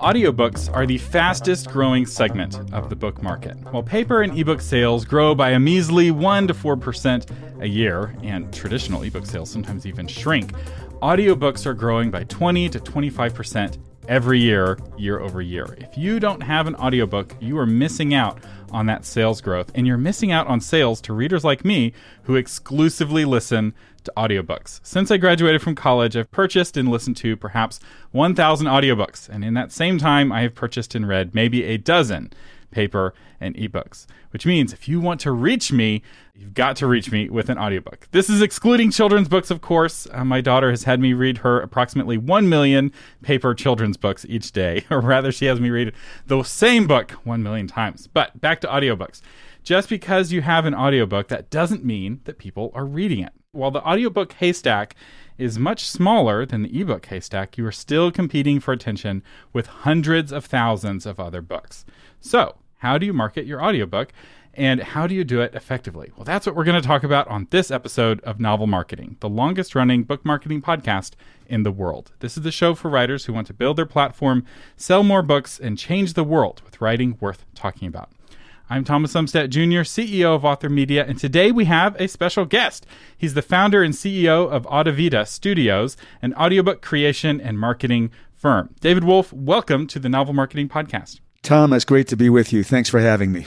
Audiobooks are the fastest growing segment of the book market. While paper and ebook sales grow by a measly 1 to 4% a year, and traditional ebook sales sometimes even shrink, audiobooks are growing by 20 to 25% every year, year over year. If you don't have an audiobook, you are missing out on that sales growth, and you're missing out on sales to readers like me who exclusively listen to audiobooks. Since I graduated from college, I've purchased and listened to perhaps 1,000 audiobooks, and in that same time, I have purchased and read maybe a dozen paper and ebooks. Which means if you want to reach me, you've got to reach me with an audiobook. This is excluding children's books, of course. Uh, my daughter has had me read her approximately 1 million paper children's books each day, or rather, she has me read the same book 1 million times. But back to audiobooks. Just because you have an audiobook, that doesn't mean that people are reading it. While the audiobook haystack is much smaller than the ebook haystack, you are still competing for attention with hundreds of thousands of other books. So, how do you market your audiobook and how do you do it effectively? Well, that's what we're going to talk about on this episode of Novel Marketing, the longest running book marketing podcast in the world. This is the show for writers who want to build their platform, sell more books, and change the world with writing worth talking about. I'm Thomas Umstattd Jr., CEO of Author Media, and today we have a special guest. He's the founder and CEO of Audivita Studios, an audiobook creation and marketing firm. David Wolfe, welcome to the Novel Marketing Podcast. Tom, it's great to be with you. Thanks for having me.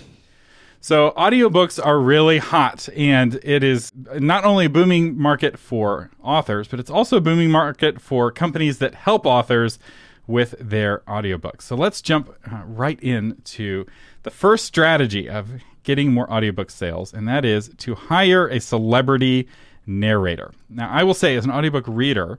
So, audiobooks are really hot, and it is not only a booming market for authors, but it's also a booming market for companies that help authors with their audiobooks. So, let's jump uh, right into the first strategy of getting more audiobook sales, and that is to hire a celebrity narrator. Now, I will say, as an audiobook reader,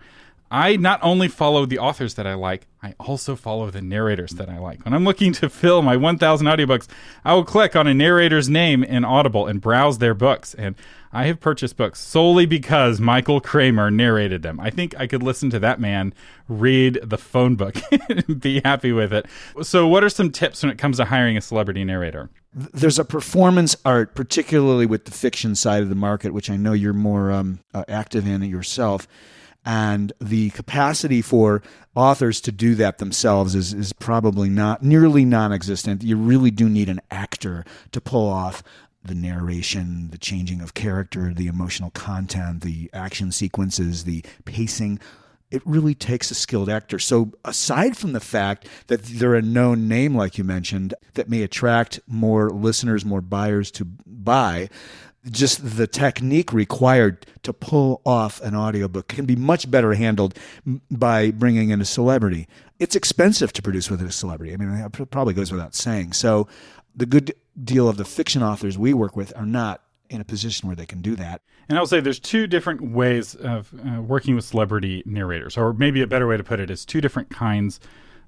I not only follow the authors that I like, I also follow the narrators that I like. When I'm looking to fill my 1,000 audiobooks, I will click on a narrator's name in Audible and browse their books. And I have purchased books solely because Michael Kramer narrated them. I think I could listen to that man read the phone book and be happy with it. So, what are some tips when it comes to hiring a celebrity narrator? There's a performance art, particularly with the fiction side of the market, which I know you're more um, uh, active in yourself and the capacity for authors to do that themselves is, is probably not nearly non-existent you really do need an actor to pull off the narration the changing of character the emotional content the action sequences the pacing it really takes a skilled actor. So, aside from the fact that they're a known name, like you mentioned, that may attract more listeners, more buyers to buy, just the technique required to pull off an audiobook can be much better handled by bringing in a celebrity. It's expensive to produce with a celebrity. I mean, it probably goes without saying. So, the good deal of the fiction authors we work with are not in a position where they can do that. And I'll say there's two different ways of uh, working with celebrity narrators, or maybe a better way to put it is two different kinds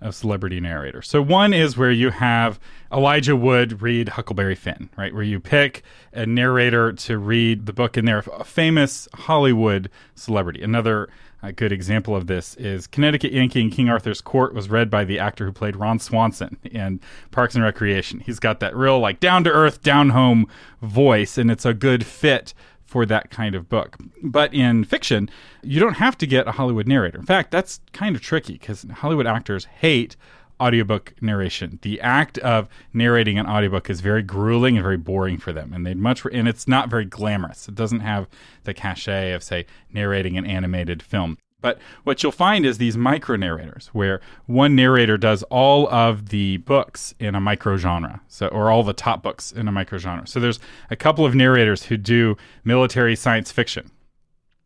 of celebrity narrator. So one is where you have Elijah Wood read Huckleberry Finn, right? Where you pick a narrator to read the book, and they're a famous Hollywood celebrity. Another a good example of this is Connecticut Yankee in King Arthur's Court was read by the actor who played Ron Swanson in Parks and Recreation. He's got that real like down to earth, down home voice, and it's a good fit for that kind of book. But in fiction, you don't have to get a Hollywood narrator. In fact, that's kind of tricky because Hollywood actors hate audiobook narration. The act of narrating an audiobook is very grueling and very boring for them, and they'd much and it's not very glamorous. It doesn't have the cachet of say narrating an animated film. But what you'll find is these micro narrators, where one narrator does all of the books in a micro genre, so or all the top books in a micro genre. So there's a couple of narrators who do military science fiction,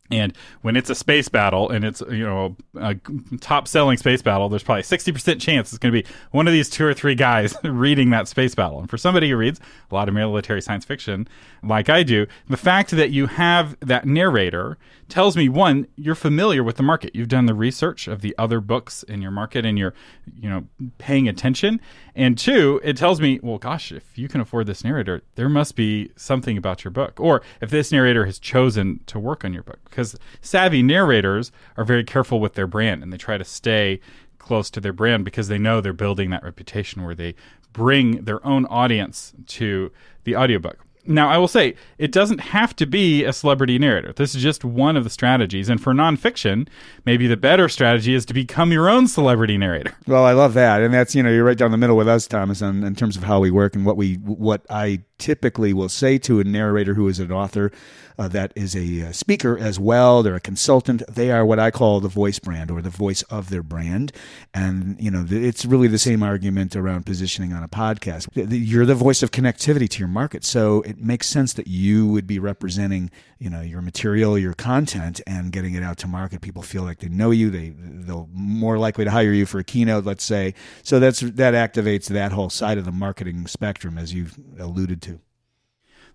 and when it's a space battle and it's you know a top selling space battle, there's probably sixty percent chance it's going to be one of these two or three guys reading that space battle. And for somebody who reads a lot of military science fiction, like I do, the fact that you have that narrator tells me one, you're familiar with the market. You've done the research of the other books in your market and you're you know paying attention. And two, it tells me, well, gosh, if you can afford this narrator, there must be something about your book, or if this narrator has chosen to work on your book because savvy narrators are very careful with their brand and they try to stay close to their brand because they know they're building that reputation where they bring their own audience to the audiobook. Now, I will say, it doesn't have to be a celebrity narrator. This is just one of the strategies. And for nonfiction, maybe the better strategy is to become your own celebrity narrator. Well, I love that. And that's, you know, you're right down the middle with us, Thomas, on, in terms of how we work and what we, what I typically will say to a narrator who is an author uh, that is a uh, speaker as well. They're a consultant. They are what I call the voice brand or the voice of their brand. And, you know, it's really the same argument around positioning on a podcast. You're the voice of connectivity to your market. So it makes sense that you would be representing, you know, your material, your content, and getting it out to market. People feel like they know you. They, they'll more likely to hire you for a keynote, let's say. So that's, that activates that whole side of the marketing spectrum, as you've alluded to.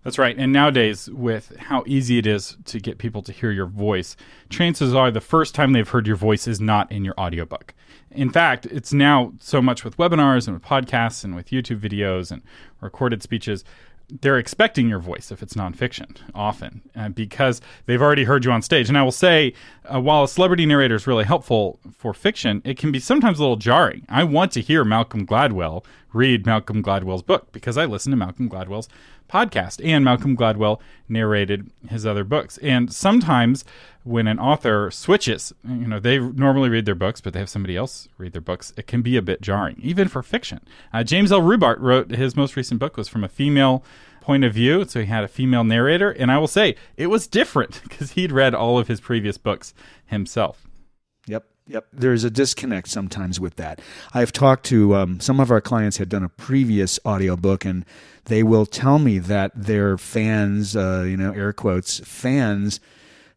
That's right. And nowadays, with how easy it is to get people to hear your voice, chances are the first time they've heard your voice is not in your audiobook. In fact, it's now so much with webinars and with podcasts and with YouTube videos and recorded speeches. They're expecting your voice if it's nonfiction, often, uh, because they've already heard you on stage. And I will say, uh, while a celebrity narrator is really helpful for fiction, it can be sometimes a little jarring. I want to hear Malcolm Gladwell read Malcolm Gladwell's book because I listen to Malcolm Gladwell's podcast, and Malcolm Gladwell narrated his other books. And sometimes when an author switches, you know, they normally read their books, but they have somebody else read their books, it can be a bit jarring, even for fiction. Uh, James L. Rubart wrote his most recent book was from a female point of view, so he had a female narrator, and I will say it was different because he'd read all of his previous books himself. Yep. Yep, there's a disconnect sometimes with that. I've talked to um, some of our clients had done a previous audiobook, and they will tell me that their fans, uh, you know, air quotes, fans,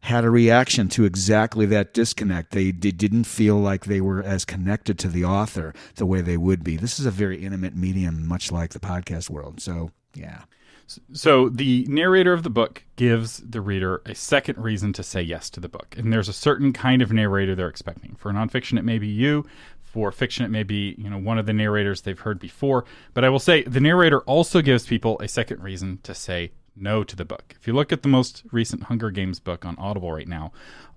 had a reaction to exactly that disconnect. They, they didn't feel like they were as connected to the author the way they would be. This is a very intimate medium, much like the podcast world. So, yeah. So the narrator of the book gives the reader a second reason to say yes to the book. And there's a certain kind of narrator they're expecting. For nonfiction, it may be you. For fiction, it may be, you know, one of the narrators they've heard before. But I will say the narrator also gives people a second reason to say no to the book. If you look at the most recent Hunger Games book on Audible right now,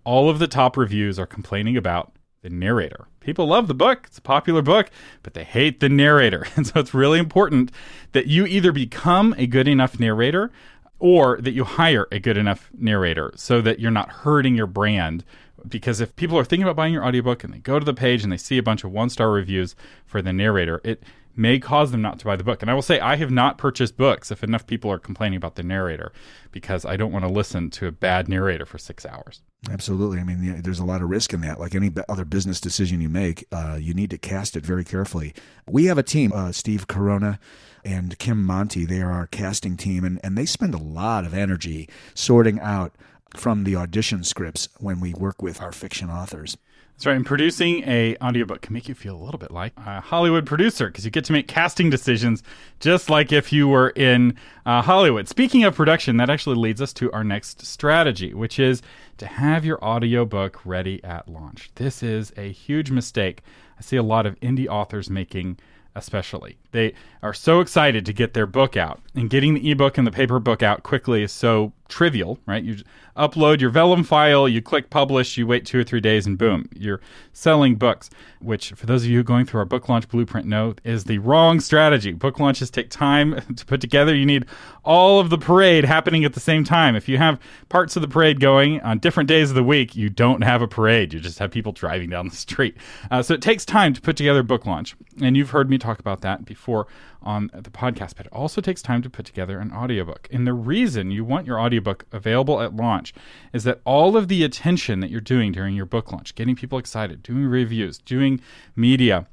all of the top reviews are complaining about the narrator. People love the book, it's a popular book, but they hate the narrator. And so it's really important that you either become a good enough narrator or that you hire a good enough narrator so that you're not hurting your brand. Because if people are thinking about buying your audiobook and they go to the page and they see a bunch of one star reviews for the narrator, it may cause them not to buy the book. And I will say, I have not purchased books if enough people are complaining about the narrator because I don't want to listen to a bad narrator for six hours. Absolutely. I mean, there's a lot of risk in that. Like any other business decision you make, uh, you need to cast it very carefully. We have a team, uh, Steve Corona and Kim Monty. They are our casting team, and, and they spend a lot of energy sorting out from the audition scripts when we work with our fiction authors. Right. And producing a audiobook can make you feel a little bit like a Hollywood producer because you get to make casting decisions just like if you were in uh, Hollywood. Speaking of production, that actually leads us to our next strategy, which is to have your audiobook ready at launch. This is a huge mistake I see a lot of indie authors making especially. They are so excited to get their book out, and getting the ebook and the paper book out quickly is so trivial, right? You upload your Vellum file, you click publish, you wait two or three days, and boom, you're selling books. Which, for those of you going through our book launch blueprint, know is the wrong strategy. Book launches take time to put together. You need all of the parade happening at the same time. If you have parts of the parade going on different days of the week, you don't have a parade. You just have people driving down the street. Uh, so it takes time to put together a book launch, and you've heard me talk about that before on the podcast, but it also takes time to put together an audiobook. And the reason you want your audiobook available at launch is that all of the attention that you're doing during your book launch, getting people excited, doing reviews, doing media,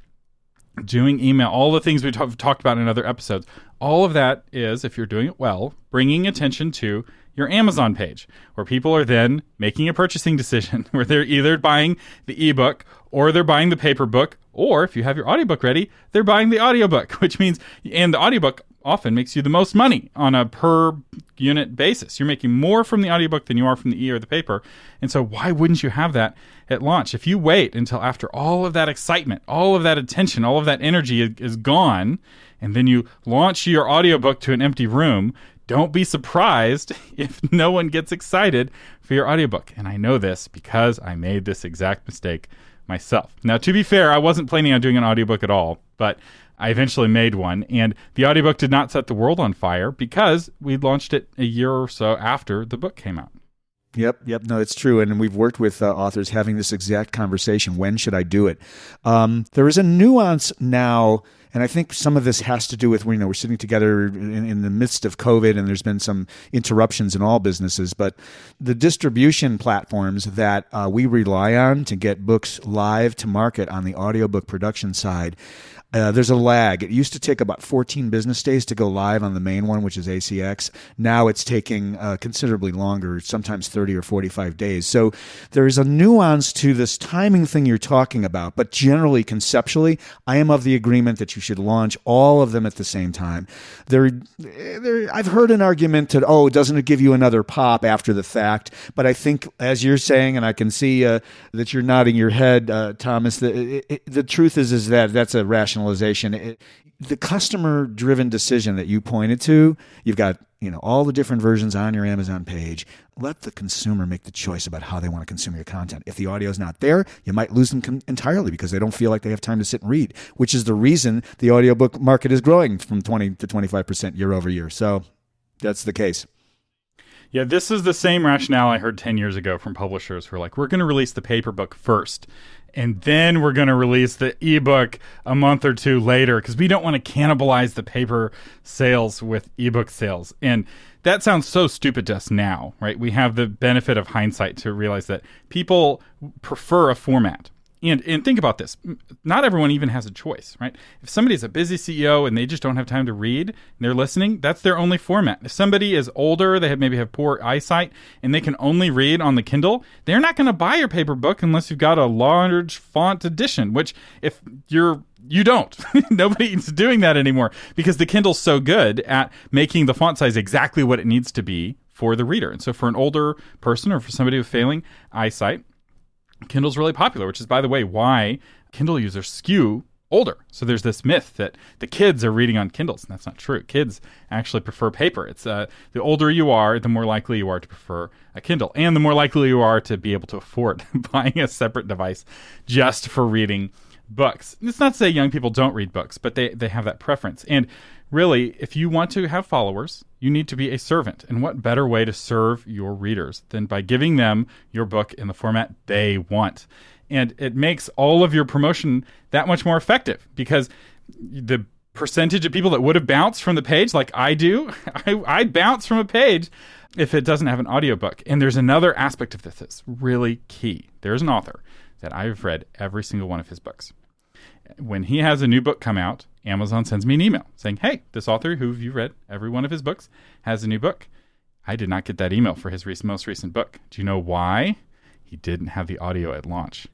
doing email, all the things we've t- talked about in other episodes, all of that is, if you're doing it well, bringing attention to your Amazon page, where people are then making a purchasing decision where they're either buying the ebook or they're buying the paper book, or if you have your audiobook ready, they're buying the audiobook, which means, and the audiobook often makes you the most money on a per unit basis. You're making more from the audiobook than you are from the e or the paper. And so, why wouldn't you have that at launch? If you wait until after all of that excitement, all of that attention, all of that energy is gone, and then you launch your audiobook to an empty room, don't be surprised if no one gets excited for your audiobook. And I know this because I made this exact mistake myself. Now, to be fair, I wasn't planning on doing an audiobook at all, but I eventually made one, and the audiobook did not set the world on fire because we launched it a year or so after the book came out. Yep, yep. No, it's true. And we've worked with uh, authors having this exact conversation. When should I do it? Um, there is a nuance now and I think some of this has to do with you know we're sitting together in, in, the midst of COVID, and there's been some interruptions in all businesses. But the distribution platforms that uh, we rely on to get books live to market on the audiobook production side uh, there's a lag. It used to take about 14 business days to go live on the main one, which is ACX. Now it's taking uh, considerably longer, sometimes 30 or 45 days. So there is a nuance to this timing thing you're talking about. But generally, conceptually, I am of the agreement that you should launch all of them at the same time. There, there, I've heard an argument that, oh, doesn't it give you another pop after the fact? But I think, as you're saying, and I can see uh, that you're nodding your head, uh, Thomas, the, it, the truth is, is that that's a rationalization. It, the customer driven decision that you pointed to, you've got you know all the different versions on your Amazon page. Let the consumer make the choice about how they want to consume your content. If the audio is not there, you might lose them con- entirely because they don't feel like they have time to sit and read, which is the reason the audiobook market is growing from 20 to 25% year over year. So that's the case. Yeah, this is the same rationale I heard 10 years ago from publishers who are like, we're going to release the paper book first and then we're going to release the ebook a month or two later because we don't want to cannibalize the paper sales with ebook sales. And that sounds so stupid to us now, right? We have the benefit of hindsight to realize that people prefer a format and and think about this. Not everyone even has a choice, right? If somebody's a busy CEO and they just don't have time to read and they're listening, that's their only format. If somebody is older, they have maybe have poor eyesight and they can only read on the Kindle, they're not going to buy your paper book unless you've got a large font edition, which if you're you don't. Nobody's doing that anymore because the Kindle's so good at making the font size exactly what it needs to be for the reader. And so for an older person or for somebody with failing eyesight, Kindle's really popular, which is, by the way, why Kindle users skew older. So there's this myth that the kids are reading on Kindles, and that's not true. Kids actually prefer paper. It's uh, the older you are, the more likely you are to prefer a Kindle, and the more likely you are to be able to afford buying a separate device just for reading books. It's not to say young people don't read books, but they they have that preference. And really, if you want to have followers, you need to be a servant. And what better way to serve your readers than by giving them your book in the format they want? And it makes all of your promotion that much more effective because the percentage of people that would have bounced from the page, like I do, I, I bounce from a page if it doesn't have an audiobook. And there's another aspect of this that's really key. There's an author that I've read every single one of his books when he has a new book come out, Amazon sends me an email saying, "Hey, this author who you read every one of his books has a new book." I did not get that email for his recent, most recent book. Do you know why? He didn't have the audio at launch.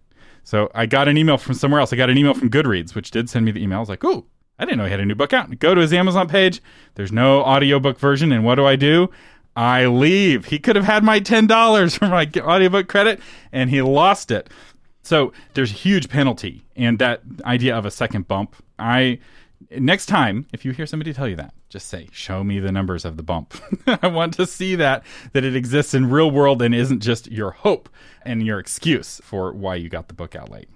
So I got an email from somewhere else. I got an email from Goodreads, which did send me the email. I was like, Ooh, I didn't know he had a new book out." Go to his Amazon page. There's no audiobook version, and what do I do? I leave. He could have had my $10 for my audiobook credit and he lost it. So there's a huge penalty, and that idea of a second bump. I next time if you hear somebody tell you that, just say, "Show me the numbers of the bump." I want to see that that it exists in real world and isn't just your hope and your excuse for why you got the book out late.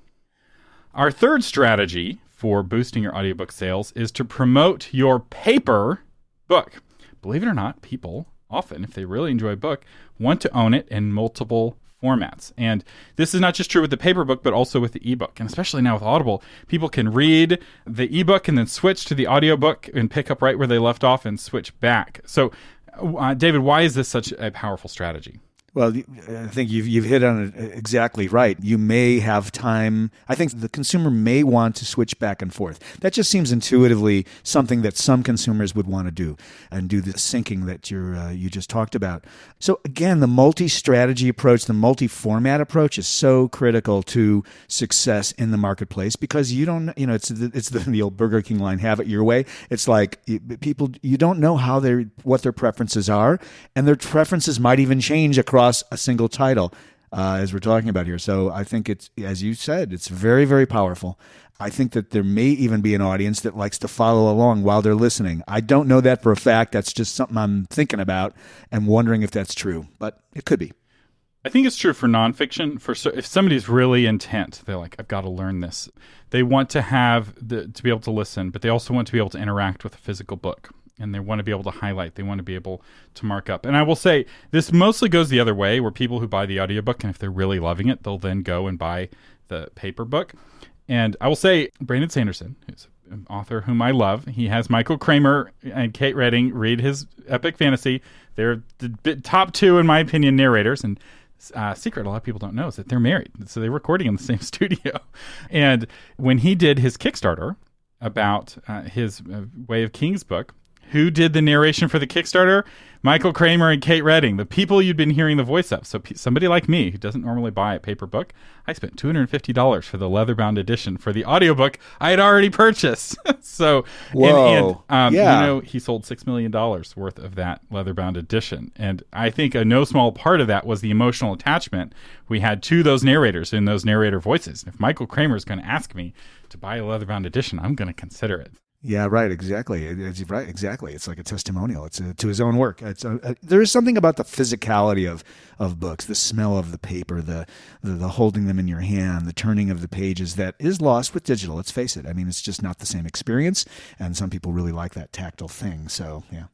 Our third strategy for boosting your audiobook sales is to promote your paper book. Believe it or not, people often, if they really enjoy a book, want to own it in multiple formats. And this is not just true with the paper book, but also with the ebook. And especially now with Audible, people can read the ebook and then switch to the audiobook and pick up right where they left off and switch back. So, uh, David, why is this such a powerful strategy? Well, I think you've you've hit on it exactly right. You may have time. I think the consumer may want to switch back and forth. That just seems intuitively something that some consumers would want to do and do the syncing that you uh, you just talked about. So again, the multi-strategy approach, the multi-format approach is so critical to success in the marketplace because you don't you know it's the, it's the, the old Burger King line, have it your way. It's like people you don't know how they what their preferences are, and their preferences might even change across across a single title, uh, as we're talking about here. So I think it's, as you said, it's very, very powerful. I think that there may even be an audience that likes to follow along while they're listening. I don't know that for a fact. That's just something I'm thinking about and wondering if that's true, but it could be. I think it's true for nonfiction. For if somebody's really intent, they're like, I've got to learn this. They want to have the to be able to listen, but they also want to be able to interact with a physical book, and they want to be able to highlight. They want to be able to mark up. And I will say this mostly goes the other way, where people who buy the audiobook and if they're really loving it, they'll then go and buy the paper book. And I will say, Brandon Sanderson, who's an author whom I love, he has Michael Kramer and Kate Reading read his epic fantasy. They're the top two, in my opinion, narrators, and uh, secret a lot of people don't know is that they're married. So they're recording in the same studio. And when he did his Kickstarter about uh, his uh, Way of Kings book, who did the narration for the Kickstarter? Michael Kramer and Kate Reading, the people you'd been hearing the voice of. So, p- somebody like me who doesn't normally buy a paper book, I spent $250 for the leather-bound edition for the audiobook I had already purchased. so, Whoa. and, and um, Yeah. you know, he sold $6 million worth of that leather-bound edition. And I think a no small part of that was the emotional attachment we had to those narrators in those narrator voices. If Michael Kramer is going to ask me to buy a leather-bound edition, I'm going to consider it. Yeah, right. Exactly. It's, right. Exactly. It's like a testimonial. It's a, to his own work. It's a, a- there is something about the physicality of of books, the smell of the paper, the, the the holding them in your hand, the turning of the pages that is lost with digital. Let's face it. I mean, it's just not the same experience, and some people really like that tactile thing. So yeah.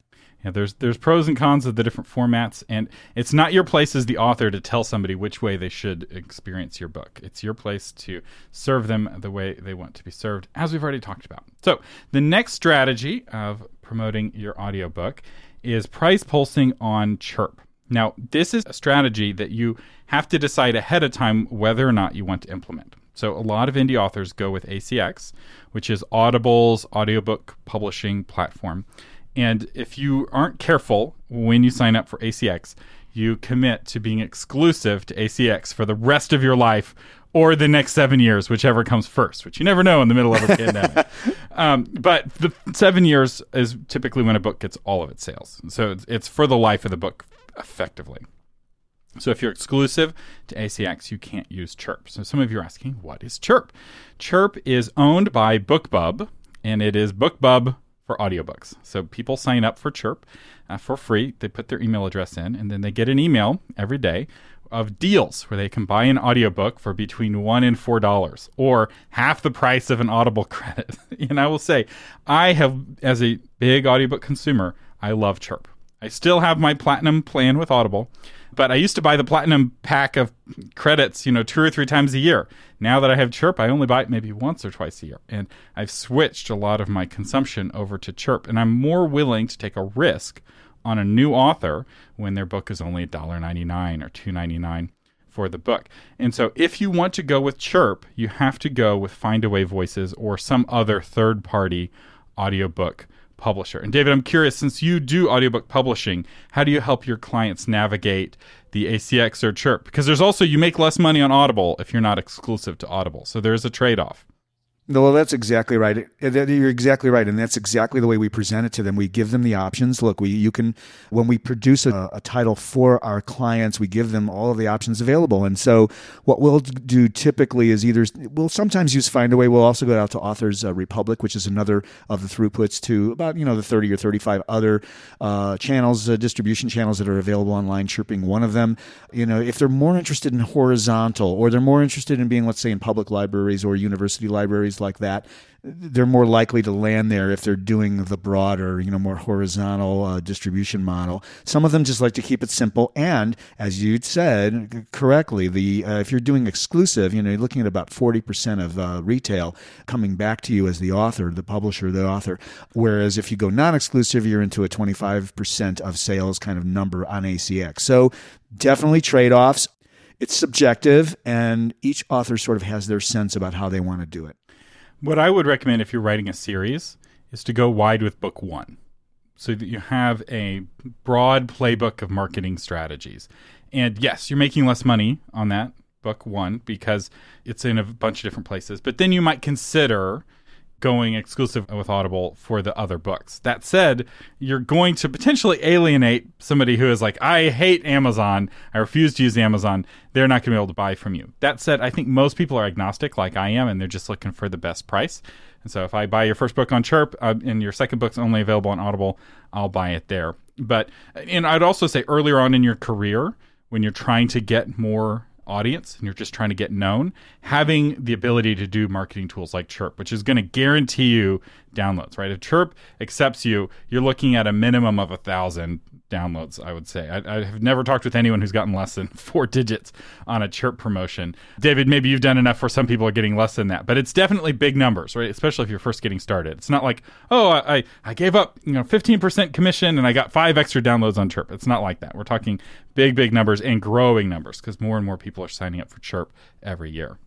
Yeah, there's there's pros and cons of the different formats, and it's not your place as the author to tell somebody which way they should experience your book. It's your place to serve them the way they want to be served, as we've already talked about. So the next strategy of promoting your audiobook is price pulsing on Chirp. Now, this is a strategy that you have to decide ahead of time whether or not you want to implement. So, a lot of indie authors go with ACX, which is Audible's audiobook publishing platform. And if you aren't careful when you sign up for ACX, you commit to being exclusive to ACX for the rest of your life or the next seven years, whichever comes first, which you never know in the middle of a pandemic. Um, but the seven years is typically when a book gets all of its sales. So it's, it's for the life of the book, effectively. So if you're exclusive to ACX, you can't use Chirp. So some of you are asking, what is Chirp? Chirp is owned by BookBub, and it is BookBub for audiobooks. So people sign up for Chirp uh, for free. They put their email address in, and then they get an email every day of deals where they can buy an audiobook for between one and four dollars or half the price of an audible credit and i will say i have as a big audiobook consumer i love chirp i still have my platinum plan with audible but i used to buy the platinum pack of credits you know two or three times a year. Now that i have chirp i only buy it maybe once or twice a year. And i've switched a lot of my consumption over to chirp. And i'm more willing to take a risk on a new author when their book is only $1.99 or $2.99 for the book. And so if you want to go with Chirp, you have to go with Findaway Voices or some other third-party audiobook publisher. And David, I'm curious since you do audiobook publishing, how do you help your clients navigate the ACX or Chirp? Because there's also you make less money on Audible if you're not exclusive to Audible. So there's a trade-off. No, well, that's exactly right. Uh, You're exactly right, and that's exactly the way we present it to them. We give them the options. Look, we you can when we produce a, a title for our clients, we give them all of the options available. And so, what we'll do typically is either we'll sometimes use Findaway. We'll also go out to Authors uh, Republic, which is another of the throughputs to about you know the 30 or 35 other uh, channels, uh, distribution channels that are available online. Chirping one of them. You know, if they're more interested in horizontal, or they're more interested in being, let's say, in public libraries or university libraries like that, they're more likely to land there if they're doing the broader, you know, more horizontal uh, distribution model. Some of them just like to keep it simple, and as you said correctly, the uh, if you're doing exclusive, you know, you're looking at about forty percent of uh, retail coming back to you as the author, the publisher, the author. Whereas if you go non-exclusive, you're into a twenty-five percent of sales kind of number on ACX. So definitely trade-offs. It's subjective, and each author sort of has their sense about how they want to do it. What I would recommend if you're writing a series is to go wide with book one so that you have a broad playbook of marketing strategies. And yes, you're making less money on that book one because it's in a bunch of different places, but then you might consider going exclusive with Audible for the other books. That said, you're going to potentially alienate somebody who is like, I hate Amazon. I refuse to use Amazon. They're not going to be able to buy from you. That said, I think most people are agnostic like I am and they're just looking for the best price. And so if I buy your first book on Chirp uh, and your second book's only available on Audible, I'll buy it there. But and I'd also say earlier on in your career, when you're trying to get more audience and you're just trying to get known, having the ability to do marketing tools like Chirp, which is going to guarantee you downloads, right? If Chirp accepts you, you're looking at a minimum of a thousand downloads, I would say. I, I, have never talked with anyone who's gotten less than four digits on a chirp promotion. David, maybe you've done enough where some people are getting less than that, but it's definitely big numbers, right? Especially if you're first getting started. It's not like, oh, I, I gave up, you know, 15% commission and I got five extra downloads on chirp. It's not like that. We're talking big, big numbers and growing numbers because more and more people are signing up for chirp every year.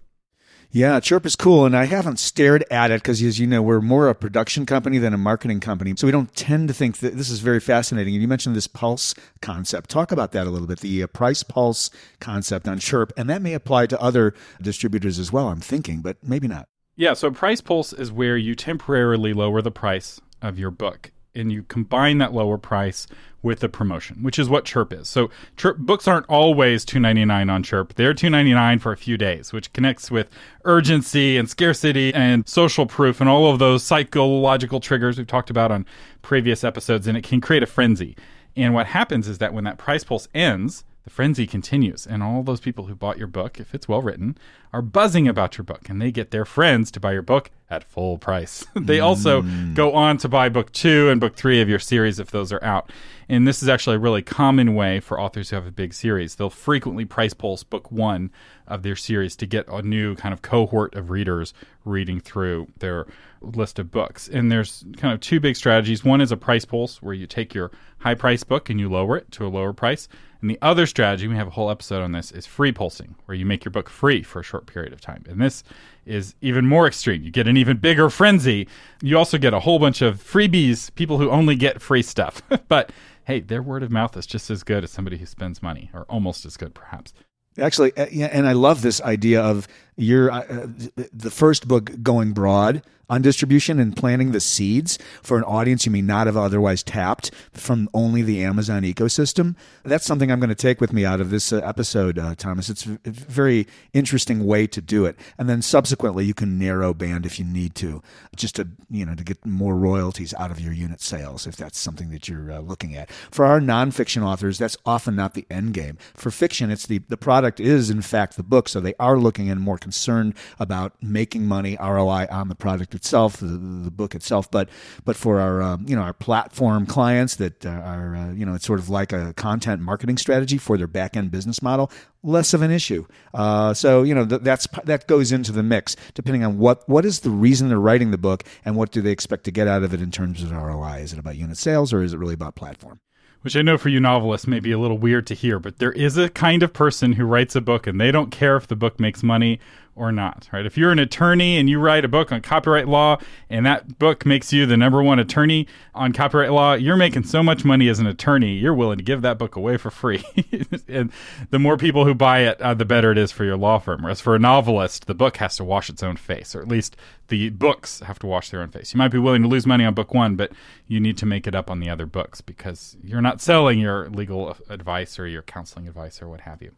Yeah, Chirp is cool, and I haven't stared at it because, as you know, we're more a production company than a marketing company, so we don't tend to think that this is very fascinating. And you mentioned this pulse concept. Talk about that a little bit. The uh, price pulse concept on Chirp, and that may apply to other distributors as well. I'm thinking, but maybe not. Yeah, so price pulse is where you temporarily lower the price of your book and you combine that lower price with a promotion, which is what Chirp is. So Chirp books aren't always two ninety nine on Chirp; they're two ninety nine for a few days, which connects with urgency and scarcity and social proof and all of those psychological triggers we've talked about on previous episodes, and it can create a frenzy. And what happens is that when that price pulse ends, the frenzy continues, and all those people who bought your book, if it's well written, are buzzing about your book, and they get their friends to buy your book at full price. they also mm. go on to buy book two and book three of your series if those are out. And this is actually a really common way for authors who have a big series. They'll frequently price pulse book one of their series to get a new kind of cohort of readers reading through their list of books. And there's kind of two big strategies. One is a price pulse, where you take your high price book and you lower it to a lower price. And the other strategy, we have a whole episode on this, is free pulsing, where you make your book free for a short period of time. And this is even more extreme. You get an even bigger frenzy. You also get a whole bunch of freebies, people who only get free stuff. but hey, their word of mouth is just as good as somebody who spends money, or almost as good, perhaps. Actually, uh, and I love this idea of your uh, the first book going broad on distribution and planting the seeds for an audience you may not have otherwise tapped from only the Amazon ecosystem. That's something I'm going to take with me out of this uh, episode, uh, Thomas. It's a very interesting way to do it. And then subsequently, you can narrow band if you need to, just to you know to get more royalties out of your unit sales if that's something that you're uh, looking at. For our nonfiction authors, that's often not the end game. For fiction, it's the the product is in fact the book, so they are looking in more concerned about making money ROI on the product itself, the, the book itself. But but for our um, you know our platform clients that are uh, you know it's sort of like a content marketing strategy for their back end business model, less of an issue. Uh, so you know th- that's that goes into the mix depending on what what is the reason they're writing the book and what do they expect to get out of it in terms of ROI. Is it about unit sales or is it really about platform? Which I know for you novelists may be a little weird to hear, but there is a kind of person who writes a book and they don't care if the book makes money or not, right? If you're an attorney and you write a book on copyright law and that book makes you the number one attorney on copyright law, you're making so much money as an attorney, you're willing to give that book away for free. and the more people who buy it, uh, the better it is for your law firm. Whereas for a novelist, the book has to wash its own face, or at least the books have to wash their own face. You might be willing to lose money on book one, but you need to make it up on the other books because you're not selling your legal advice or your counseling advice or what have you.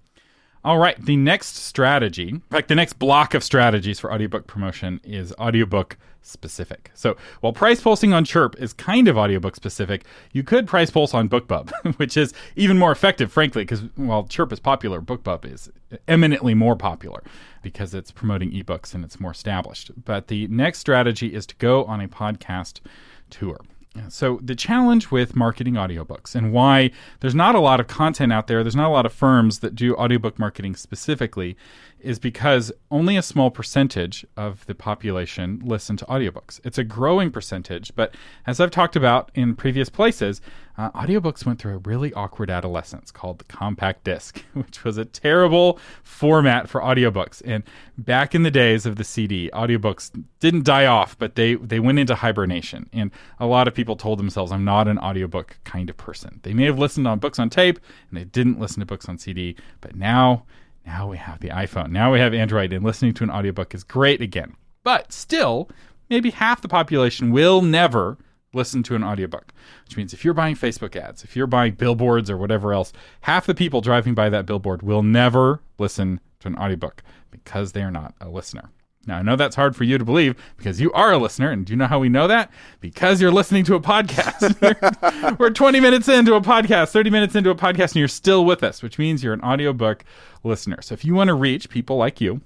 All right, the next strategy, in fact, the next block of strategies for audiobook promotion is audiobook specific. So while price pulsing on Chirp is kind of audiobook specific, you could price pulse on BookBub, which is even more effective, frankly, because while Chirp is popular, BookBub is eminently more popular because it's promoting ebooks and it's more established. But the next strategy is to go on a podcast tour. So, the challenge with marketing audiobooks and why there's not a lot of content out there, there's not a lot of firms that do audiobook marketing specifically, is because only a small percentage of the population listen to audiobooks. It's a growing percentage, but as I've talked about in previous places, uh, audiobooks went through a really awkward adolescence called the compact disc, which was a terrible format for audiobooks. And back in the days of the CD, audiobooks didn't die off, but they, they went into hibernation. And a lot of people told themselves, I'm not an audiobook kind of person. They may have listened on books on tape and they didn't listen to books on CD, but now now we have the iPhone. Now we have Android, and listening to an audiobook is great again. But still, maybe half the population will never listen to an audiobook, which means if you're buying Facebook ads, if you're buying billboards or whatever else, half the people driving by that billboard will never listen to an audiobook because they are not a listener. Now, I know that's hard for you to believe because you are a listener. And do you know how we know that? Because you're listening to a podcast. We're 20 minutes into a podcast, 30 minutes into a podcast, and you're still with us, which means you're an audiobook listener. So if you want to reach people like you,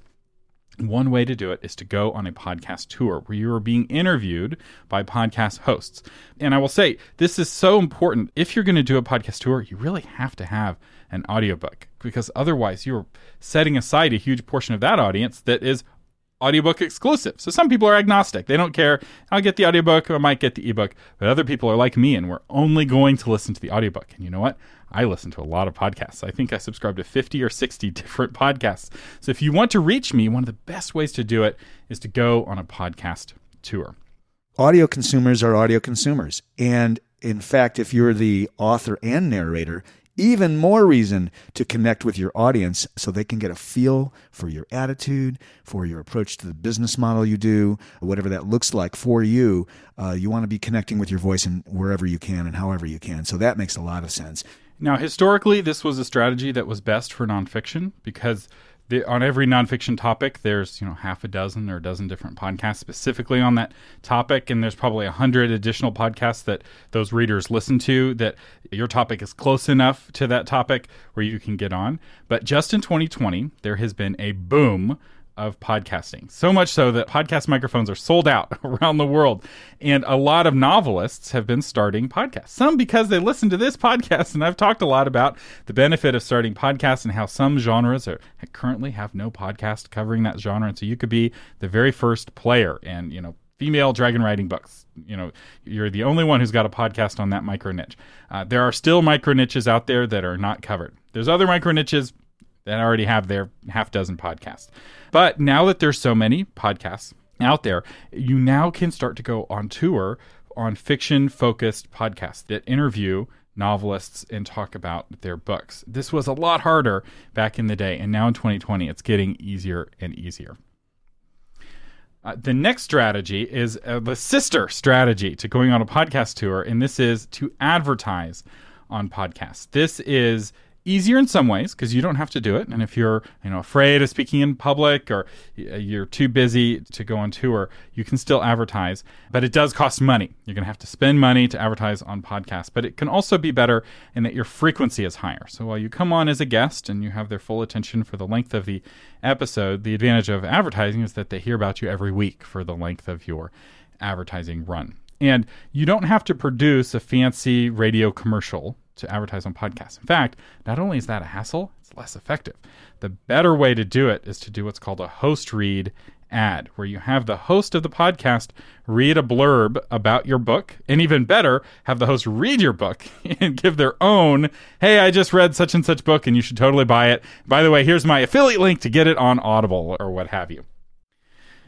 one way to do it is to go on a podcast tour where you are being interviewed by podcast hosts. And I will say, this is so important. If you're going to do a podcast tour, you really have to have an audiobook because otherwise you're setting aside a huge portion of that audience that is audiobook exclusive. So some people are agnostic. They don't care. I'll get the audiobook, I might get the ebook. But other people are like me and we're only going to listen to the audiobook. And you know what? I listen to a lot of podcasts. I think I subscribe to 50 or 60 different podcasts. So if you want to reach me, one of the best ways to do it is to go on a podcast tour. Audio consumers are audio consumers. And in fact, if you're the author and narrator, even more reason to connect with your audience so they can get a feel for your attitude, for your approach to the business model you do, whatever that looks like for you. Uh, you want to be connecting with your voice and wherever you can and however you can. So that makes a lot of sense. Now, historically, this was a strategy that was best for nonfiction because the, on every nonfiction topic, there's you know half a dozen or a dozen different podcasts specifically on that topic, and there's probably a hundred additional podcasts that those readers listen to. That your topic is close enough to that topic where you can get on. But just in 2020, there has been a boom of podcasting. So much so that podcast microphones are sold out around the world. And a lot of novelists have been starting podcasts. Some because they listen to this podcast. And I've talked a lot about the benefit of starting podcasts and how some genres are currently have no podcast covering that genre. And so you could be the very first player and, you know, female dragon riding books. You know, you're the only one who's got a podcast on that micro niche. Uh, there are still micro niches out there that are not covered. There's other micro niches that already have their half dozen podcasts. But now that there's so many podcasts out there, you now can start to go on tour on fiction focused podcasts that interview novelists and talk about their books. This was a lot harder back in the day, and now in 2020, it's getting easier and easier. Uh, the next strategy is uh, the sister strategy to going on a podcast tour, and this is to advertise on podcasts. This is easier in some ways because you don't have to do it. And if you're you know afraid of speaking in public or you're too busy to go on tour you can still advertise. But it does cost money. You're going to have to spend money to advertise on podcasts. But it can also be better in that your frequency is higher. So while you come on as a guest and you have their full attention for the length of the episode the advantage of advertising is that they hear about you every week for the length of your advertising run. And you don't have to produce a fancy radio commercial to advertise on podcasts. In fact, not only is that a hassle, it's less effective. The better way to do it is to do what's called a host read ad, where you have the host of the podcast read a blurb about your book, and even better, have the host read your book and give their own, hey, I just read such and such book and you should totally buy it. By the way, here's my affiliate link to get it on Audible or what have you.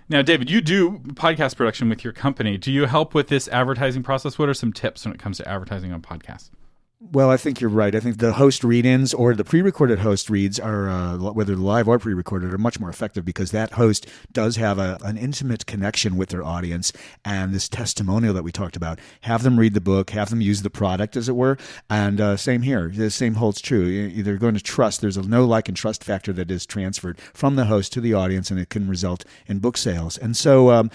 Now, David, you do podcast production with your company. Do you help with this advertising process? What are some tips when it comes to advertising on podcasts? Well, I think you're right. I think the host read-ins or the pre-recorded host reads are, uh, whether live or pre-recorded, are much more effective because that host does have a, an intimate connection with their audience and this testimonial that we talked about. Have them read the book, have them use the product, as it were. And uh, same here. The same holds true. They're going to trust. There's a no like and trust factor that is transferred from the host to the audience, and it can result in book sales. And so, um,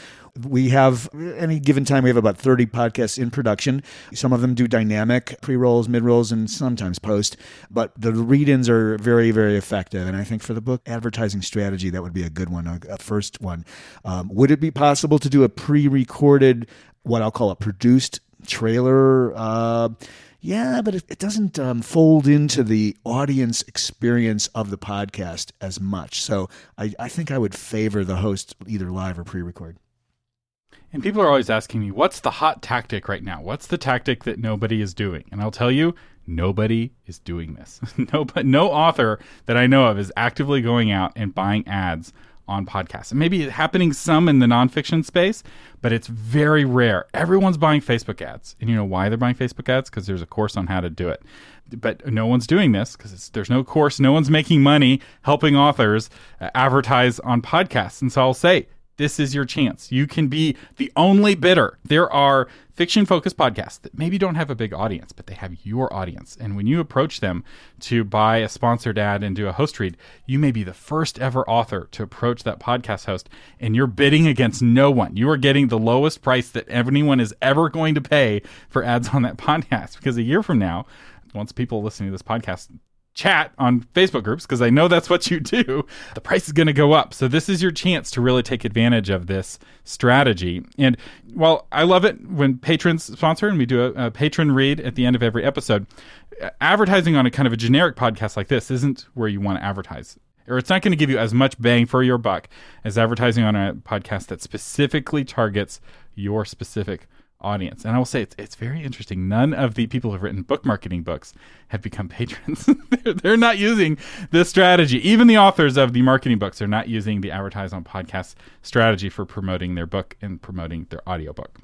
we have any given time we have about 30 podcasts in production. Some of them do dynamic pre-rolls, mid-rolls and sometimes post, but the read-ins are very very effective and I think for the book advertising strategy that would be a good one, a, first one. Um, would it be possible to do a pre-recorded what I'll call a produced trailer uh, yeah, but it, it doesn't um, fold into the audience experience of the podcast as much. So I, I think I would favor the host either live or pre record. And people are always asking me, what's the hot tactic right now? What's the tactic that nobody is doing? And I'll tell you, nobody is doing this. no, no author that I know of is actively going out and buying ads on podcasts. And maybe it's happening some in the nonfiction space, but it's very rare. Everyone's buying Facebook ads. And you know why they're buying Facebook ads? Because there's a course on how to do it. But no one's doing this because there's no course. No one's making money helping authors uh, advertise on podcasts. And so I'll say, this is your chance. You can be the only bidder. There are fiction focused podcasts that maybe don't have a big audience, but they have your audience. And when you approach them to buy a sponsored ad and do a host read, you may be the first ever author to approach that podcast host and you're bidding against no one. You are getting the lowest price that anyone is ever going to pay for ads on that podcast because a year from now, once people listening to this podcast chat on Facebook groups because I know that's what you do, the price is going to go up. So this is your chance to really take advantage of this strategy. And while I love it when patrons sponsor and we do a, a patron read at the end of every episode, advertising on a kind of a generic podcast like this isn't where you want to advertise. Or it's not going to give you as much bang for your buck as advertising on a podcast that specifically targets your specific audience. And I will say it's, it's very interesting. None of the people who've written book marketing books have become patrons. they're, they're, not using this strategy. Even the authors of the marketing books are not using the advertise on podcast strategy for promoting their book and promoting their audiobook.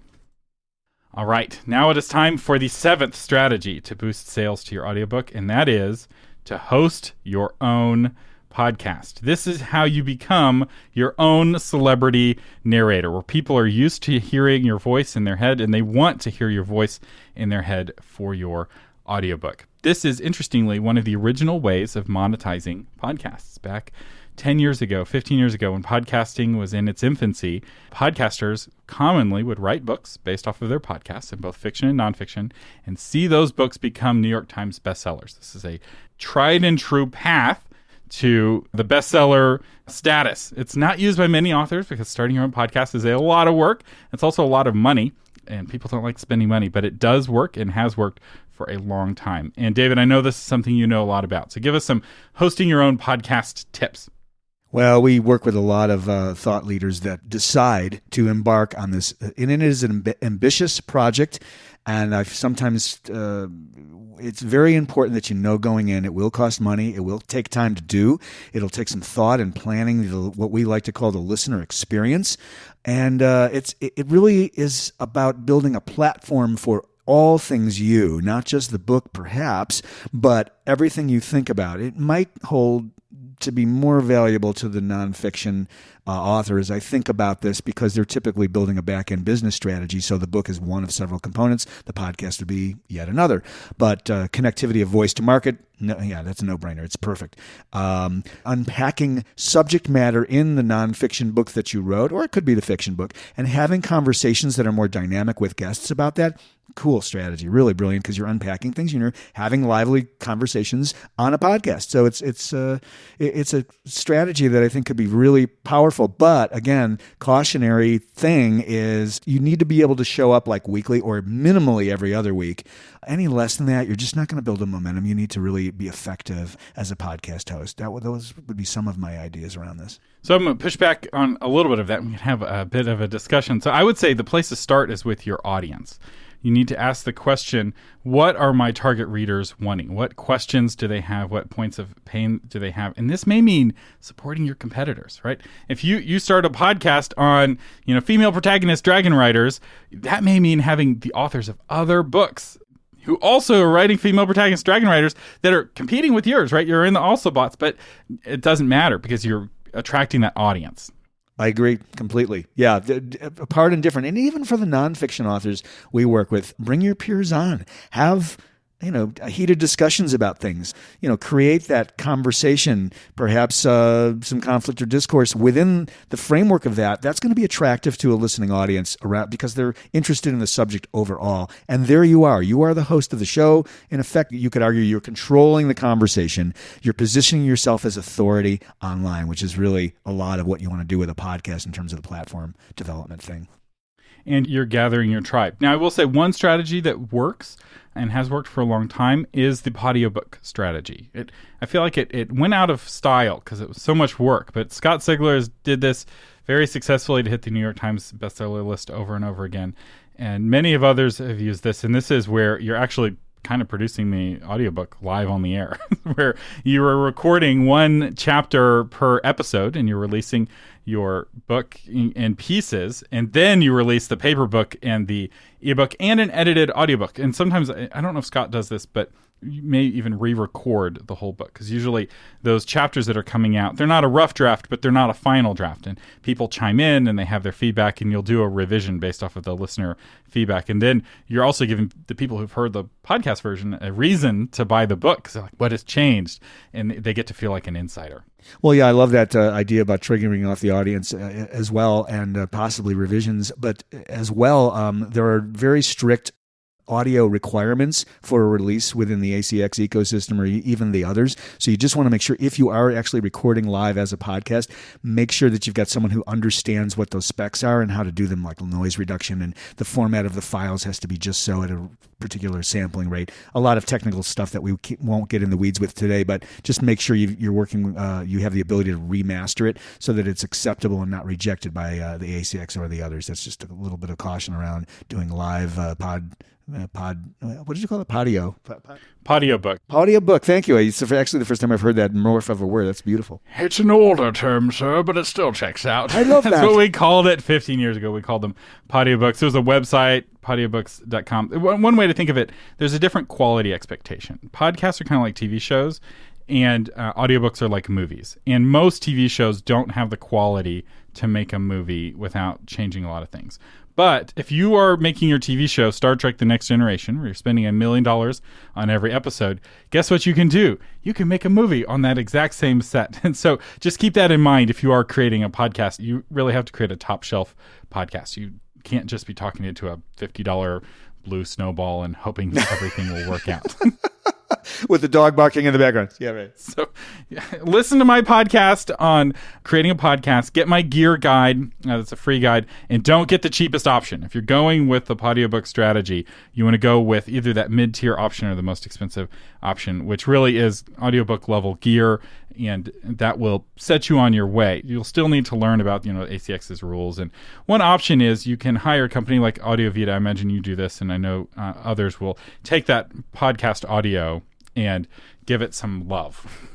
All right, now it is time for the seventh strategy to boost sales to your audiobook, and that is to host your own podcast. This is how you become your own celebrity narrator, where people are used to hearing your voice in their head and they want to hear your voice in their head for your audiobook. This is interestingly one of the original ways of monetizing podcasts. Back 10 years ago, 15 years ago, when podcasting was in its infancy, podcasters commonly would write books based off of their podcasts in both fiction and nonfiction and see those books become New York Times bestsellers. This is a tried and true path to the bestseller status. It's not used by many authors because starting your own podcast is a lot of work. It's also a lot of money, and people don't like spending money, but it does work and has worked for a long time. And David, I know this is something you know a lot about. So give us some hosting your own podcast tips. Well, we work with a lot of uh, thought leaders that decide to embark on this. And it is an amb- ambitious project. And I've sometimes uh, it's very important that you know going in it will cost money it will take time to do it'll take some thought and planning the, what we like to call the listener experience. And uh, it's it really is about building a platform for all things you not just the book perhaps but everything you think about it might hold to be more valuable to the nonfiction uh, authors. I think about this because they're typically building a back end business strategy. So the book is one of several components. The podcast would be yet another. But uh, connectivity of voice to market, no, yeah, that's a no brainer. It's perfect. Um, unpacking subject matter in the nonfiction book that you wrote, or it could be the fiction book, and having conversations that are more dynamic with guests about that cool strategy, really brilliant because you're unpacking things. You're having lively conversations on a podcast. So it's it's uh, it's a strategy that I think could be really powerful. But again, cautionary thing is you need to be able to show up like weekly or minimally every other week. Any less than that, you're just not going to build a momentum. You need to really be effective as a podcast host. That those would be some of my ideas around this. So I'm going to push back on a little bit of that. We can have a bit of a discussion. So I would say the place to start is with your audience you need to ask the question what are my target readers wanting? What questions do they have? What points of pain do they have? And this may mean supporting your competitors right? If you you start a podcast on you know female protagonist dragon writers that may mean having the authors of other books who also are writing female protagonist dragon writers that are competing with yours right? You're in the also boughts but it doesn't matter because you're attracting that audience I agree completely. Yeah, apart and different. And even for the nonfiction authors we work with, bring your peers on. Have you know heated discussions about things you know create that conversation perhaps uh, some conflict or discourse within the framework of that that's going to be attractive to a listening audience around because they're interested in the subject overall. And there you are. You are the host of the show. In effect you could argue you're controlling the conversation. You're positioning yourself as authority online which is really a lot of what you want to do with a podcast in terms of the platform development thing and you're gathering your tribe. Now, I will say one strategy that works and has worked for a long time is the audiobook strategy. It, I feel like it, it went out of style because it was so much work, but Scott Sigler did this very successfully to hit the New York Times bestseller list over and over again. And many of others have used this, and this is where you're actually kind of producing the audiobook live on the air, where you are recording one chapter per episode and you're releasing your book in, pieces, and then you release the paper book and the ebook and an edited audiobook. And sometimes, I don't know if Scott does this, but you may even re-record the whole book because usually those chapters that are coming out they're not a rough draft but they're not a final draft. And people chime in and they have their feedback and you'll do a revision based off of the listener feedback. And then you're also giving the people who've heard the podcast version a reason to buy the book because like what has changed? And they get to feel like an insider. Well, yeah, I love that uh, idea about triggering off the audience uh, as well, and uh, possibly revisions. But as well, um, there are very strict audio requirements for a release within the ACX ecosystem or even the others. So you just want to make sure if you are actually recording live as a podcast, make sure that you've got someone who understands what those specs are and how to do them, like noise reduction and the format of the files has to be just so at a particular sampling rate. A lot of technical stuff that we won't get in the weeds with today, but just make sure you, are working, uh, you have the ability to remaster it so that it's acceptable and not rejected by uh, the ACX or the others. That's just a little bit of caution around doing live uh, pod uh, pod. Uh, what did you call it? Podio. Podio book. Podio book. Thank you. It's actually the first time I've heard that morph of a word. That's beautiful. It's an older term, sir, but it still checks out. I love that. That's what we called it 15 years ago. We called them Podio books. There was a website, podiobooks.com. One, one way to think of it, there's a different quality expectation. Podcasts are kind of like TV shows and uh, audiobooks are like movies. And most TV shows don't have the quality to make a movie without changing a lot of things. But if you are making your TV show Star Trek The Next Generation, where you're spending a million dollars on every episode, guess what you can do? You can make a movie on that exact same set. And so just keep that in mind if you are creating a podcast. You really have to create a top shelf podcast. You can't just be talking to a $50 blue snowball and hoping everything will work out. with the dog barking in the background. Yeah, right. So, yeah, listen to my podcast on creating a podcast. Get my gear guide. Uh, that's a free guide, and don't get the cheapest option. If you're going with the audiobook strategy, you want to go with either that mid-tier option or the most expensive option, which really is audiobook level gear, and that will set you on your way. You'll still need to learn about you know ACX's rules, and one option is you can hire a company like Audivita. I imagine you do this, and I know uh, others will take that podcast audio and give it some love.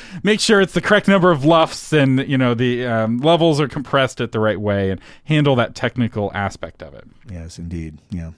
Make sure it's the correct number of LUFS and you know the um, levels are compressed at the right way and handle that technical aspect of it. Yes, indeed. Yeah.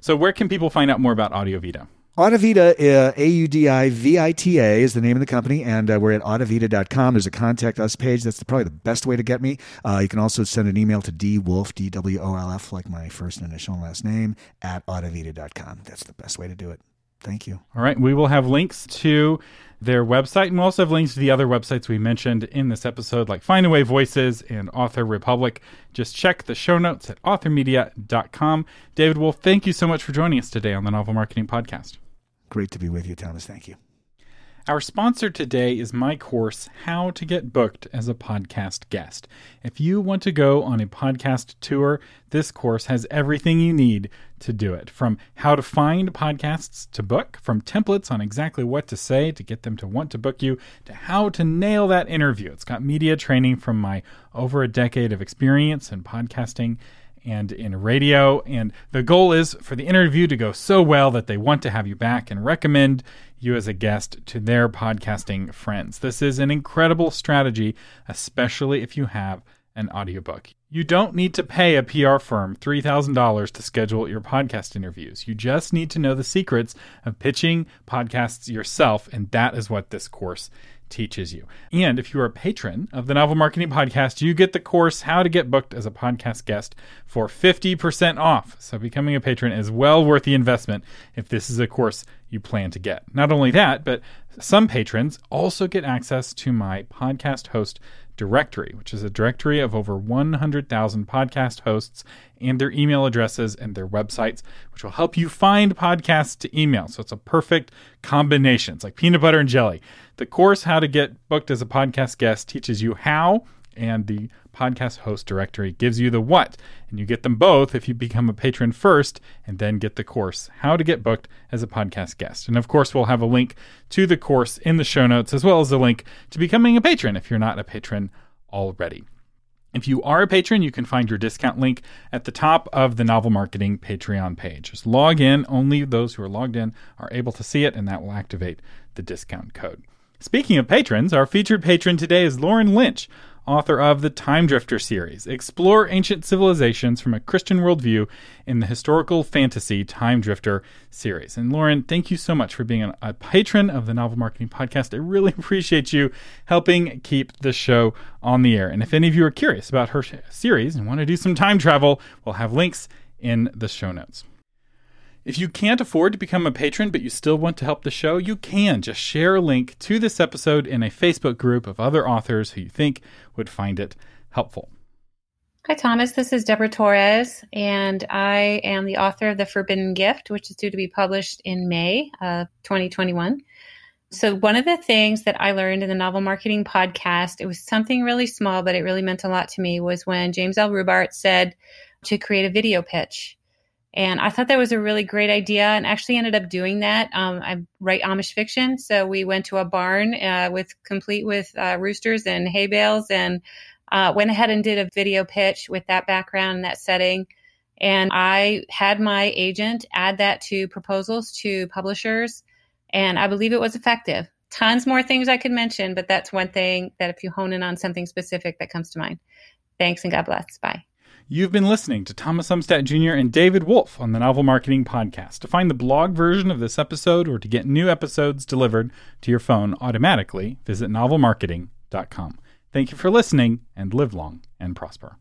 So where can people find out more about Audivita? Audivita, uh, A-U-D-I-V-I-T-A is the name of the company, and uh, we're at audivita.com. There's a contact us page. That's the, probably the best way to get me. Uh, you can also send an email to dwolf, D-W-O-L-F, like my first initial and last name, at audivita.com. That's the best way to do it. Thank you. All right. We will have links to their website, and we'll also have links to the other websites we mentioned in this episode, like Findaway Voices and Author Republic. Just check the show notes at authormedia.com. David Wolf, thank you so much for joining us today on the Novel Marketing Podcast. Great to be with you, Thomas. Thank you. Our sponsor today is my course, How to Get Booked as a Podcast Guest. If you want to go on a podcast tour, this course has everything you need to do it from how to find podcasts to book, from templates on exactly what to say to get them to want to book you, to how to nail that interview. It's got media training from my over a decade of experience in podcasting and in radio. And the goal is for the interview to go so well that they want to have you back and recommend you as a guest to their podcasting friends. This is an incredible strategy, especially if you have an audiobook. You don't need to pay a PR firm $3,000 to schedule your podcast interviews. You just need to know the secrets of pitching podcasts yourself, and that is what this course teaches you. And if you are a patron of the Novel Marketing Podcast, you get the course How to Get Booked as a Podcast Guest for 50% off. So becoming a patron is well worth the investment if this is a course you plan to get. Not only that, but some patrons also get access to my podcast host directory, which is a directory of over 100,000 podcast hosts and their email addresses and their websites, which will help you find podcasts to email. So it's a perfect combination. It's like peanut butter and jelly. The course, How to Get Booked as a Podcast Guest, teaches you how, and the podcast host directory gives you the what. And you get them both if you become a patron first and then get the course, How to Get Booked as a Podcast Guest. And of course, we'll have a link to the course in the show notes, as well as a link to becoming a patron if you're not a patron already. If you are a patron, you can find your discount link at the top of the Novel Marketing Patreon page. Just log in. Only those who are logged in are able to see it, and that will activate the discount code. Speaking of patrons, our featured patron today is Lauren Lynch, author of the Time Drifter series. Explore ancient civilizations from a Christian worldview in the historical fantasy Time Drifter series. And Lauren, thank you so much for being a patron of the Novel Marketing Podcast. I really appreciate you helping keep the show on the air. And if any of you are curious about her series and want to do some time travel, we'll have links in the show notes. If you can't afford to become a patron but you still want to help the show, you can just share a link to this episode in a Facebook group of other authors who you think would find it helpful. Hi, Thomas. This is Deborah Torres, and I am the author of The Forbidden Gift, which is due to be published in May of 2021. So, one of the things that I learned in the novel marketing podcast, it was something really small, but it really meant a lot to me, was when James L. Rubart said to create a video pitch. And I thought that was a really great idea and actually ended up doing that. Um, I write Amish fiction. So we went to a barn uh, with complete with uh, roosters and hay bales and uh, went ahead and did a video pitch with that background and that setting. And I had my agent add that to proposals to publishers. And I believe it was effective. Tons more things I could mention, but that's one thing that if you hone in on something specific that comes to mind. Thanks and God bless. Bye. You've been listening to Thomas Umstattd Jr. and David Wolf on the Novel Marketing Podcast. To find the blog version of this episode or to get new episodes delivered to your phone automatically, visit novelmarketing.com. Thank you for listening and live long and prosper.